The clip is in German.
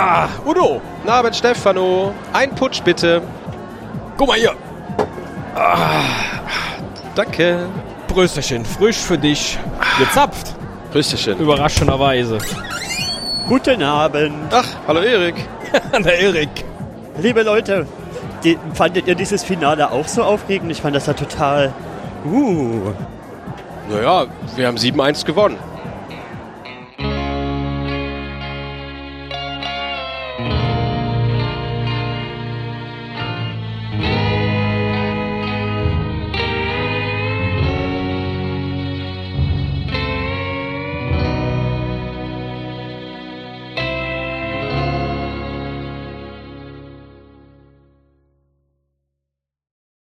Ah, Udo. Na, Stefano. Ein Putsch bitte. Guck mal hier. Ah, danke. Brösterchen, frisch für dich, gezapft. Brösterchen. Überraschenderweise. Guten Abend. Ach, hallo Erik. Der Erik. Liebe Leute, die, fandet ihr dieses Finale auch so aufregend? Ich fand das ja total. Uh. Naja, wir haben 7-1 gewonnen.